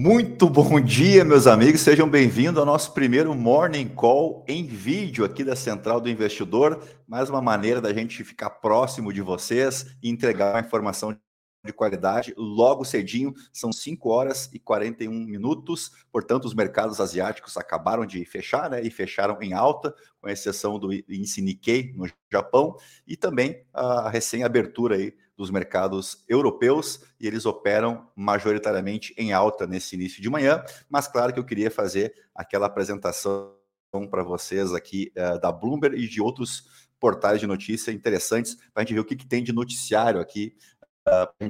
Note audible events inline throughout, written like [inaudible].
Muito bom dia, meus amigos. Sejam bem-vindos ao nosso primeiro Morning Call em vídeo aqui da Central do Investidor. Mais uma maneira da gente ficar próximo de vocês e entregar a informação de qualidade logo cedinho. São 5 horas e 41 minutos. Portanto, os mercados asiáticos acabaram de fechar, né? E fecharam em alta, com exceção do índice Nikkei no Japão e também a recém-abertura aí dos mercados europeus e eles operam majoritariamente em alta nesse início de manhã, mas claro que eu queria fazer aquela apresentação para vocês aqui uh, da Bloomberg e de outros portais de notícia interessantes para a gente ver o que, que, tem de noticiário aqui uh,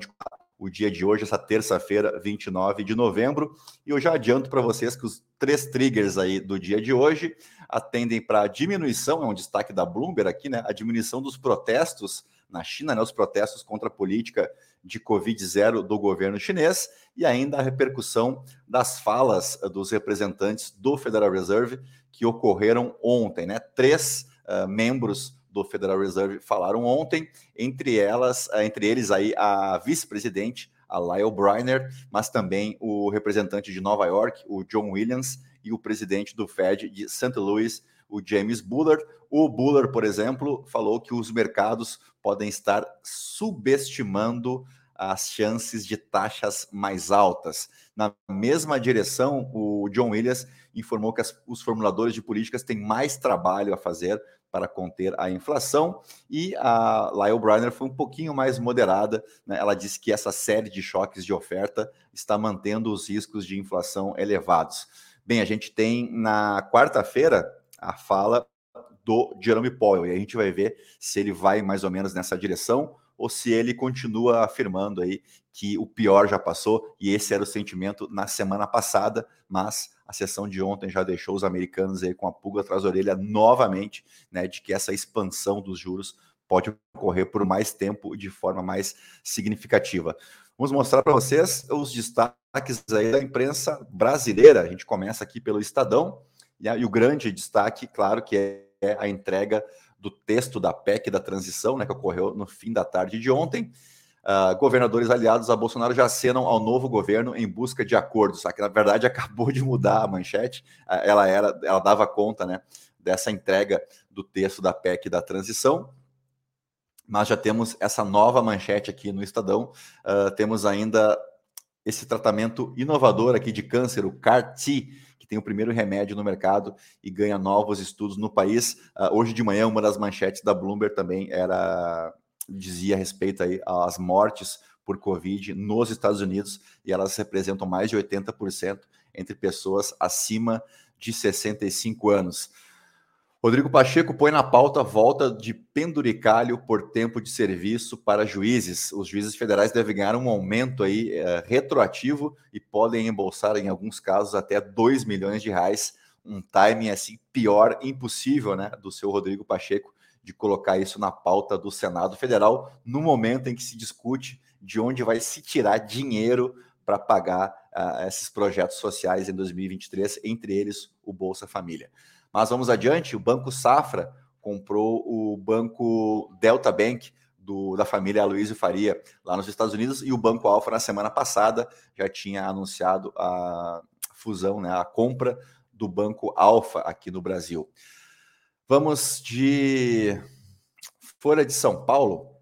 o dia de hoje, essa terça-feira, 29 de novembro. E eu já adianto para vocês que os três triggers aí do dia de hoje atendem para a diminuição, é um destaque da Bloomberg aqui, né? A diminuição dos protestos na China, né, os protestos contra a política de Covid-0 do governo chinês e ainda a repercussão das falas eh, dos representantes do Federal Reserve que ocorreram ontem. Né? Três uh, membros do Federal Reserve falaram ontem, entre elas, uh, entre eles aí a vice-presidente, a Lyle Briner, mas também o representante de Nova York, o John Williams, e o presidente do Fed de St. Louis, o James Bullard. O Bullard, por exemplo, falou que os mercados podem estar subestimando as chances de taxas mais altas. Na mesma direção, o John Williams informou que as, os formuladores de políticas têm mais trabalho a fazer para conter a inflação e a Lyle Briner foi um pouquinho mais moderada. Né? Ela disse que essa série de choques de oferta está mantendo os riscos de inflação elevados. Bem, a gente tem na quarta-feira a fala do Jerome Powell. E a gente vai ver se ele vai mais ou menos nessa direção ou se ele continua afirmando aí que o pior já passou e esse era o sentimento na semana passada, mas a sessão de ontem já deixou os americanos aí com a pulga atrás da orelha novamente, né, de que essa expansão dos juros pode ocorrer por mais tempo e de forma mais significativa. Vamos mostrar para vocês os destaques aí da imprensa brasileira. A gente começa aqui pelo Estadão. E, o grande destaque, claro, que é a entrega do texto da PEC da transição, né, que ocorreu no fim da tarde de ontem. Uh, governadores aliados a Bolsonaro já acenam ao novo governo em busca de acordos. Que, na verdade, [laughs] acabou de mudar a manchete. Uh, ela era, ela dava conta né, dessa entrega do texto da PEC da transição. Mas já temos essa nova manchete aqui no Estadão. Uh, temos ainda esse tratamento inovador aqui de câncer, o CAR-T, tem o primeiro remédio no mercado e ganha novos estudos no país. Hoje de manhã, uma das manchetes da Bloomberg também era dizia a respeito aí às mortes por Covid nos Estados Unidos e elas representam mais de 80% entre pessoas acima de 65 anos. Rodrigo Pacheco põe na pauta volta de penduricalho por tempo de serviço para juízes. Os juízes federais devem ganhar um aumento aí é, retroativo e podem embolsar, em alguns casos, até 2 milhões de reais. Um timing assim pior, impossível, né, do seu Rodrigo Pacheco de colocar isso na pauta do Senado Federal no momento em que se discute de onde vai se tirar dinheiro para pagar uh, esses projetos sociais em 2023, entre eles o Bolsa Família. Mas vamos adiante, o Banco Safra comprou o banco Delta Bank do, da família Aloysio Faria lá nos Estados Unidos e o Banco Alfa na semana passada já tinha anunciado a fusão, né, a compra do Banco Alfa aqui no Brasil. Vamos de Folha de São Paulo.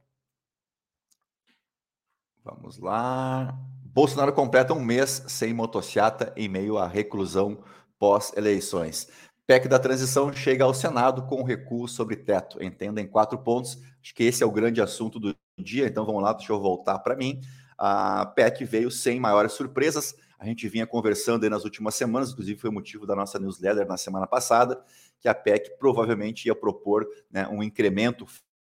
Vamos lá. Bolsonaro completa um mês sem motociata em meio à reclusão pós-eleições. PEC da transição chega ao Senado com recuo sobre teto. Entenda em quatro pontos. Acho que esse é o grande assunto do dia. Então vamos lá, deixa eu voltar para mim. A PEC veio sem maiores surpresas. A gente vinha conversando aí nas últimas semanas, inclusive foi motivo da nossa newsletter na semana passada, que a PEC provavelmente ia propor né, um incremento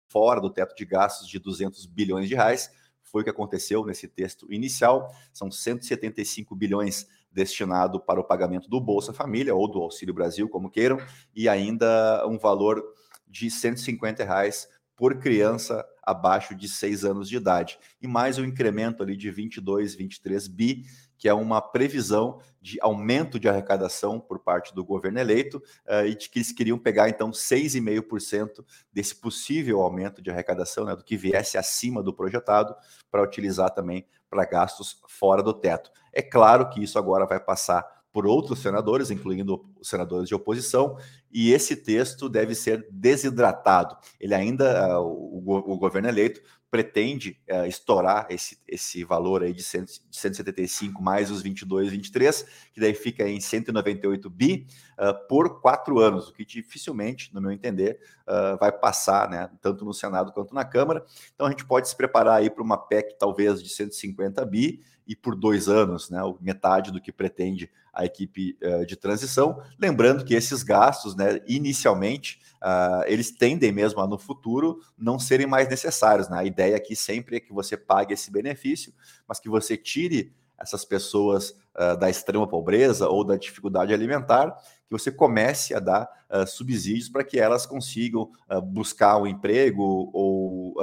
fora do teto de gastos de 200 bilhões de reais. Foi o que aconteceu nesse texto inicial. São 175 bilhões destinado para o pagamento do Bolsa Família ou do Auxílio Brasil, como queiram, e ainda um valor de 150 reais por criança abaixo de seis anos de idade. E mais um incremento ali de 22, 23 bi, que é uma previsão de aumento de arrecadação por parte do governo eleito uh, e de que eles queriam pegar então 6,5% desse possível aumento de arrecadação, né, do que viesse acima do projetado, para utilizar também para gastos fora do teto. É claro que isso agora vai passar por outros senadores, incluindo os senadores de oposição, e esse texto deve ser desidratado. Ele ainda, uh, o, governo eleito, pretende uh, estourar esse, esse valor aí de, de 175 mais os 22, 23, que daí fica em 198 bi uh, por quatro anos, o que dificilmente, no meu entender, uh, vai passar, né, tanto no Senado quanto na Câmara. Então a gente pode se preparar aí para uma PEC talvez de 150 bi e por dois anos, né, metade do que pretende a equipe uh, de transição. Lembrando que esses gastos, né, inicialmente, uh, eles tendem mesmo a no futuro não serem mais necessários. Né? A ideia aqui sempre é que você pague esse benefício, mas que você tire essas pessoas uh, da extrema pobreza ou da dificuldade alimentar, que você comece a dar uh, subsídios para que elas consigam buscar um emprego ou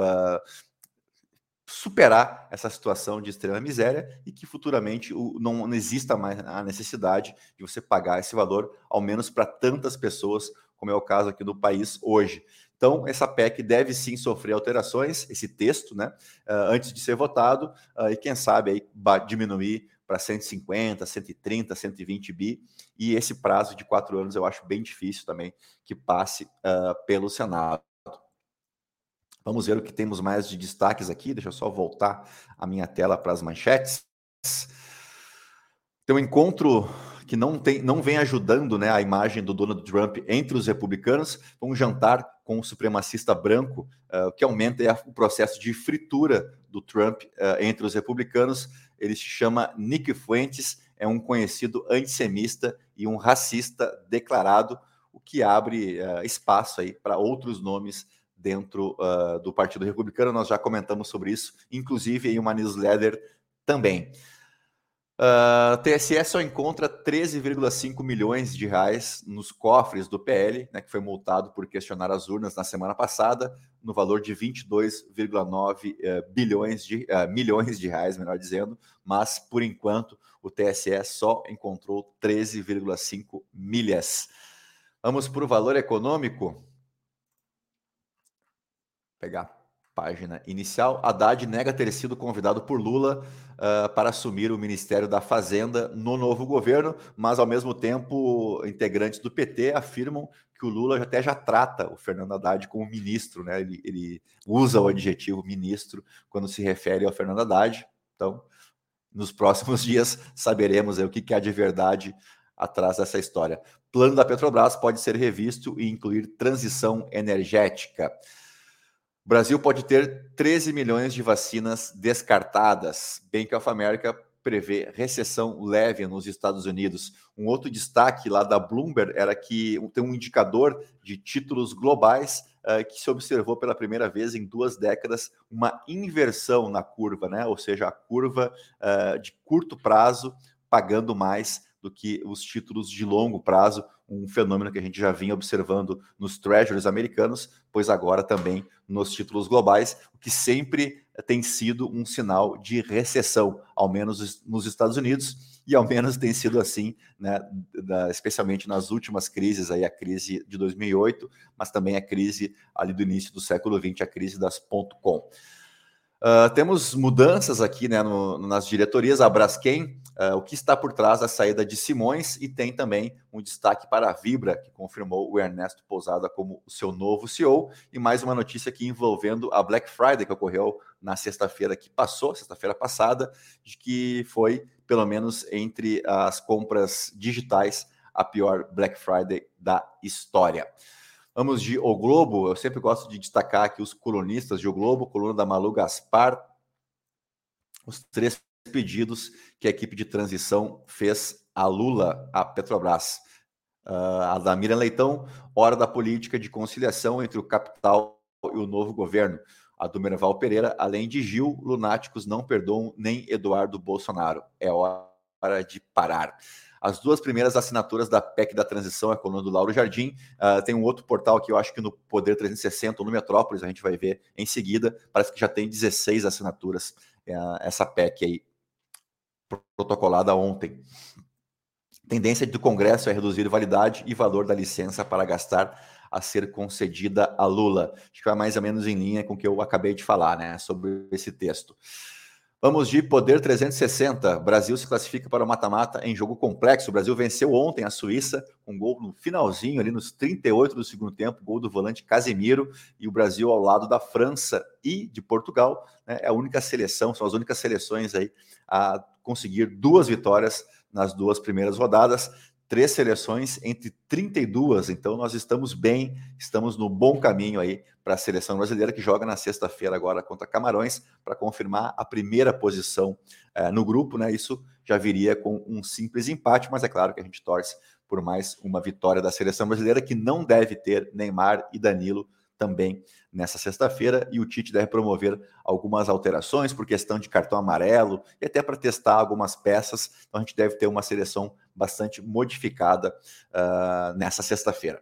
superar essa situação de extrema miséria e que futuramente não, não exista mais a necessidade de você pagar esse valor, ao menos para tantas pessoas, como é o caso aqui no país hoje. Então, essa PEC deve sim sofrer alterações, esse texto, né, antes de ser votado, e quem sabe aí diminuir para 150, 130, 120 bi, e esse prazo de quatro anos eu acho bem difícil também que passe uh, pelo Senado. Vamos ver o que temos mais de destaques aqui. Deixa eu só voltar a minha tela para as manchetes. Tem um encontro que não, tem, não vem ajudando né, a imagem do Donald Trump entre os republicanos. Um jantar com o supremacista branco, uh, que aumenta o processo de fritura do Trump uh, entre os republicanos. Ele se chama Nick Fuentes, é um conhecido antissemista e um racista declarado, o que abre uh, espaço para outros nomes dentro uh, do Partido Republicano. Nós já comentamos sobre isso, inclusive em uma newsletter também. Uh, TSE só encontra 13,5 milhões de reais nos cofres do PL, né, que foi multado por questionar as urnas na semana passada, no valor de 22,9 uh, eh, bilhões de uh, milhões de reais, melhor dizendo, mas por enquanto o TSE só encontrou 13,5 milhas. Vamos para o valor econômico pegar a página inicial. Haddad nega ter sido convidado por Lula uh, para assumir o Ministério da Fazenda no novo governo, mas ao mesmo tempo integrantes do PT afirmam que o Lula até já trata o Fernando Haddad como ministro, né? Ele, ele usa o adjetivo ministro quando se refere ao Fernando Haddad. Então, nos próximos [laughs] dias saberemos o que, que há de verdade atrás dessa história. Plano da Petrobras pode ser revisto e incluir transição energética. O Brasil pode ter 13 milhões de vacinas descartadas. Bank of America prevê recessão leve nos Estados Unidos. Um outro destaque lá da Bloomberg era que tem um indicador de títulos globais uh, que se observou pela primeira vez em duas décadas uma inversão na curva, né? Ou seja, a curva uh, de curto prazo pagando mais do que os títulos de longo prazo, um fenômeno que a gente já vinha observando nos treasuries americanos, pois agora também nos títulos globais, o que sempre tem sido um sinal de recessão, ao menos nos Estados Unidos, e ao menos tem sido assim, né, especialmente nas últimas crises, aí a crise de 2008, mas também a crise ali do início do século XX, a crise das .com. Uh, temos mudanças aqui né, no, nas diretorias, a Braskem, uh, o que está por trás da saída de Simões, e tem também um destaque para a Vibra, que confirmou o Ernesto Pousada como o seu novo CEO, e mais uma notícia aqui envolvendo a Black Friday, que ocorreu na sexta-feira que passou, sexta-feira passada, de que foi, pelo menos entre as compras digitais, a pior Black Friday da história. Vamos de O Globo, eu sempre gosto de destacar aqui os colunistas de O Globo, coluna da Malu Gaspar, os três pedidos que a equipe de transição fez a Lula, a Petrobras. Uh, a da Miriam Leitão, hora da política de conciliação entre o capital e o novo governo. A do Merval Pereira, além de Gil, lunáticos não perdoam nem Eduardo Bolsonaro. É hora de parar. as duas primeiras assinaturas da PEC da transição, a coluna do Lauro Jardim. Uh, tem um outro portal que eu acho que no Poder 360 ou no Metrópolis, a gente vai ver em seguida. Parece que já tem 16 assinaturas uh, essa PEC aí, protocolada ontem. Tendência do Congresso é reduzir validade e valor da licença para gastar a ser concedida a Lula. Acho que vai mais ou menos em linha com o que eu acabei de falar, né, sobre esse texto. Vamos de poder 360. Brasil se classifica para o mata-mata em jogo complexo. O Brasil venceu ontem a Suíça, com um gol no finalzinho, ali nos 38 do segundo tempo, gol do volante Casemiro, e o Brasil ao lado da França e de Portugal. Né, é a única seleção, são as únicas seleções aí a conseguir duas vitórias nas duas primeiras rodadas três seleções entre 32, então nós estamos bem, estamos no bom caminho aí para a seleção brasileira que joga na sexta-feira agora contra Camarões para confirmar a primeira posição eh, no grupo, né? Isso já viria com um simples empate, mas é claro que a gente torce por mais uma vitória da seleção brasileira que não deve ter Neymar e Danilo também nessa sexta-feira e o Tite deve promover algumas alterações por questão de cartão amarelo e até para testar algumas peças. Então a gente deve ter uma seleção bastante modificada uh, nessa sexta-feira.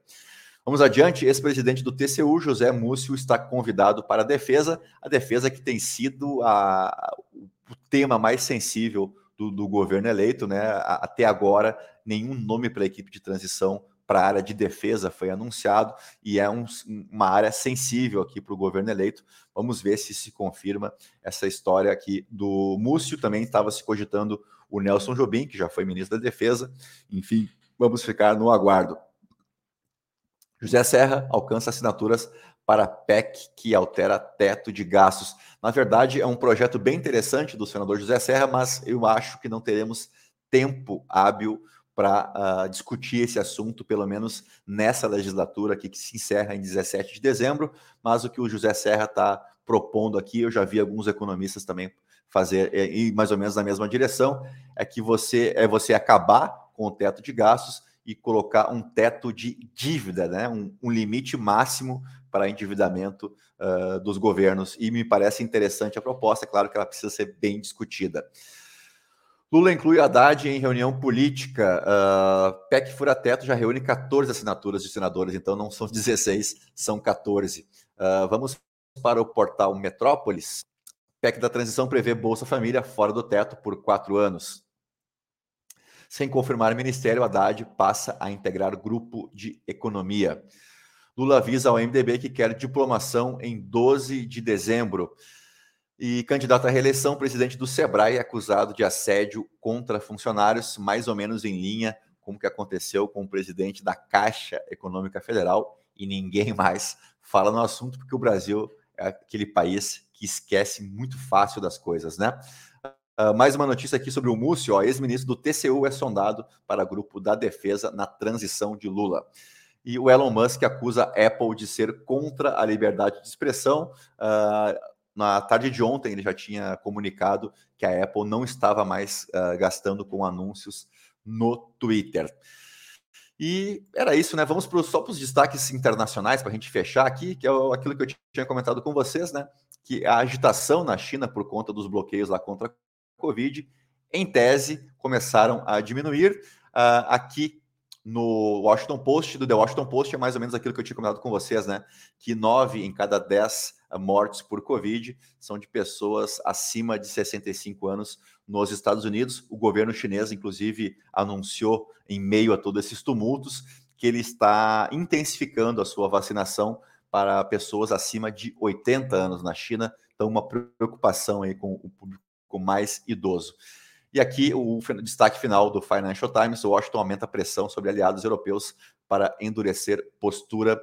Vamos adiante. Ex-presidente do TCU, José Múcio, está convidado para a defesa. A defesa que tem sido a, o tema mais sensível do, do governo eleito, né? Até agora, nenhum nome para a equipe de transição para a área de defesa foi anunciado e é um, uma área sensível aqui para o governo eleito. Vamos ver se se confirma essa história aqui do Múcio. Também estava se cogitando o Nelson Jobim, que já foi ministro da Defesa. Enfim, vamos ficar no aguardo. José Serra alcança assinaturas para PEC que altera teto de gastos. Na verdade, é um projeto bem interessante do senador José Serra, mas eu acho que não teremos tempo hábil para uh, discutir esse assunto, pelo menos nessa legislatura aqui, que se encerra em 17 de dezembro. Mas o que o José Serra está propondo aqui, eu já vi alguns economistas também fazer é, mais ou menos na mesma direção, é que você é você acabar com o teto de gastos e colocar um teto de dívida, né? um, um limite máximo para endividamento uh, dos governos. E me parece interessante a proposta, é claro que ela precisa ser bem discutida. Lula inclui Haddad em reunião política. Uh, PEC Fura-Teto já reúne 14 assinaturas de senadores, então não são 16, são 14. Uh, ah, vamos para o portal Metrópolis. PEC da transição prevê Bolsa Família fora do teto por quatro anos. Sem confirmar ministério, Haddad passa a integrar grupo de economia. Lula avisa ao MDB que quer diplomação em 12 de dezembro. E candidato à reeleição, presidente do Sebrae acusado de assédio contra funcionários, mais ou menos em linha com o que aconteceu com o presidente da Caixa Econômica Federal, e ninguém mais fala no assunto, porque o Brasil é aquele país que esquece muito fácil das coisas, né? Uh, mais uma notícia aqui sobre o Múcio, ex-ministro do TCU é sondado para grupo da defesa na transição de Lula. E o Elon Musk acusa a Apple de ser contra a liberdade de expressão. Uh, na tarde de ontem, ele já tinha comunicado que a Apple não estava mais uh, gastando com anúncios no Twitter. E era isso, né? Vamos pro, só para os destaques internacionais para a gente fechar aqui, que é aquilo que eu tinha comentado com vocês, né? Que a agitação na China por conta dos bloqueios lá contra a Covid, em tese, começaram a diminuir. Uh, aqui no Washington Post, do The Washington Post, é mais ou menos aquilo que eu tinha comentado com vocês, né? Que nove em cada dez mortes por Covid são de pessoas acima de 65 anos nos Estados Unidos. O governo chinês, inclusive, anunciou, em meio a todos esses tumultos, que ele está intensificando a sua vacinação para pessoas acima de 80 anos na China. Então, uma preocupação aí com o público mais idoso. E aqui o destaque final do Financial Times: Washington aumenta a pressão sobre aliados europeus para endurecer postura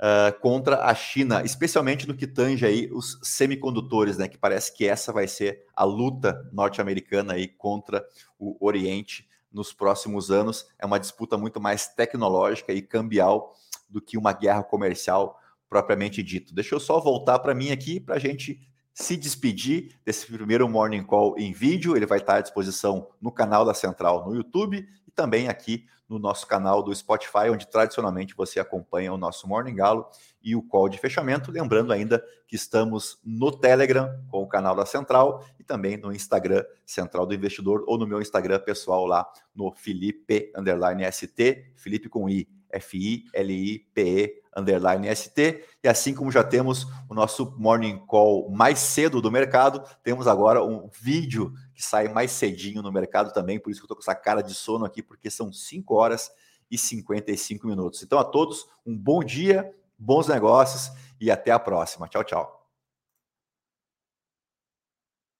uh, contra a China, especialmente no que tange aí os semicondutores, né? Que parece que essa vai ser a luta norte-americana aí contra o Oriente nos próximos anos. É uma disputa muito mais tecnológica e cambial do que uma guerra comercial propriamente dito. Deixa eu só voltar para mim aqui para a gente se despedir desse primeiro Morning Call em vídeo. Ele vai estar à disposição no canal da Central no YouTube e também aqui no nosso canal do Spotify, onde tradicionalmente você acompanha o nosso Morning Galo e o call de fechamento. Lembrando ainda que estamos no Telegram com o canal da Central e também no Instagram Central do Investidor ou no meu Instagram pessoal lá no Felipe underline ST, Felipe com I, F-I-L-I-P-E underline ST. E assim como já temos o nosso Morning Call mais cedo do mercado, temos agora um vídeo que sai mais cedinho no mercado também, por isso que eu estou com essa cara de sono aqui, porque são 5 horas e 55 minutos. Então a todos, um bom dia, bons negócios e até a próxima. Tchau, tchau.